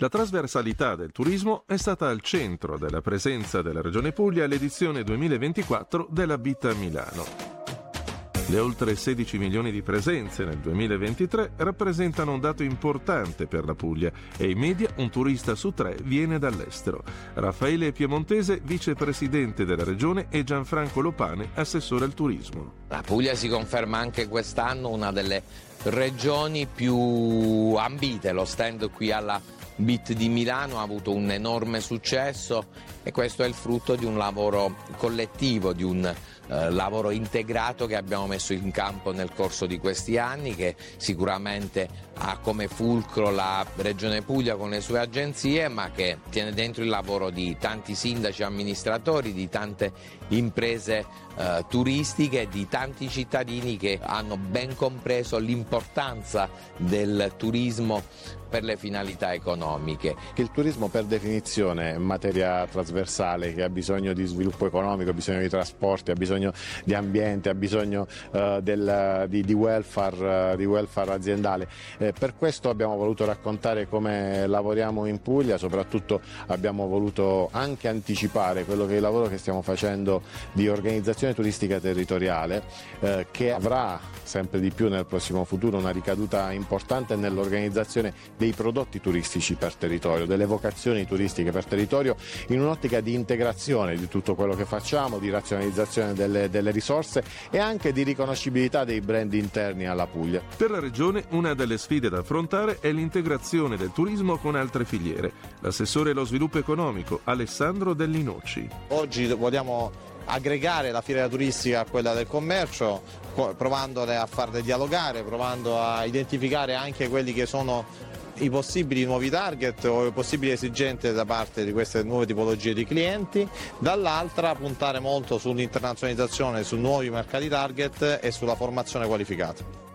La trasversalità del turismo è stata al centro della presenza della Regione Puglia all'edizione 2024 della Vita Milano. Le oltre 16 milioni di presenze nel 2023 rappresentano un dato importante per la Puglia e in media un turista su tre viene dall'estero. Raffaele Piemontese, vicepresidente della regione, e Gianfranco Lopane, assessore al turismo. La Puglia si conferma anche quest'anno una delle regioni più ambite. Lo stand qui alla BIT di Milano ha avuto un enorme successo e questo è il frutto di un lavoro collettivo, di un eh, lavoro integrato che abbiamo messo in campo nel corso di questi anni che sicuramente ha come fulcro la Regione Puglia con le sue agenzie ma che tiene dentro il lavoro di tanti sindaci amministratori, di tante imprese eh, turistiche, di tanti cittadini che hanno ben compreso l'importanza del turismo per le finalità economiche. Che il turismo per definizione è materia trasversale che ha bisogno di sviluppo economico, ha bisogno di trasporti, ha bisogno di ambiente, ha bisogno uh, del, di, di, welfare, uh, di, welfare, aziendale. Eh, per questo abbiamo voluto raccontare come lavoriamo in Puglia, soprattutto abbiamo voluto anche anticipare quello che è il lavoro che stiamo facendo di organizzazione turistica territoriale eh, che avrà sempre di più nel prossimo futuro una ricaduta importante nell'organizzazione dei prodotti turistici per territorio, delle vocazioni turistiche per territorio in un'ottica di integrazione di tutto quello che facciamo, di razionalizzazione delle, delle risorse e anche di riconoscibilità dei brand interni alla Puglia. Per la Regione una delle sfide da affrontare è l'integrazione del turismo con altre filiere. L'assessore allo sviluppo economico Alessandro Dellinocci. Oggi vogliamo aggregare la fiera turistica a quella del commercio, provandole a farle dialogare, provando a identificare anche quelli che sono i possibili nuovi target o le possibili esigenze da parte di queste nuove tipologie di clienti, dall'altra puntare molto sull'internazionalizzazione, su nuovi mercati target e sulla formazione qualificata.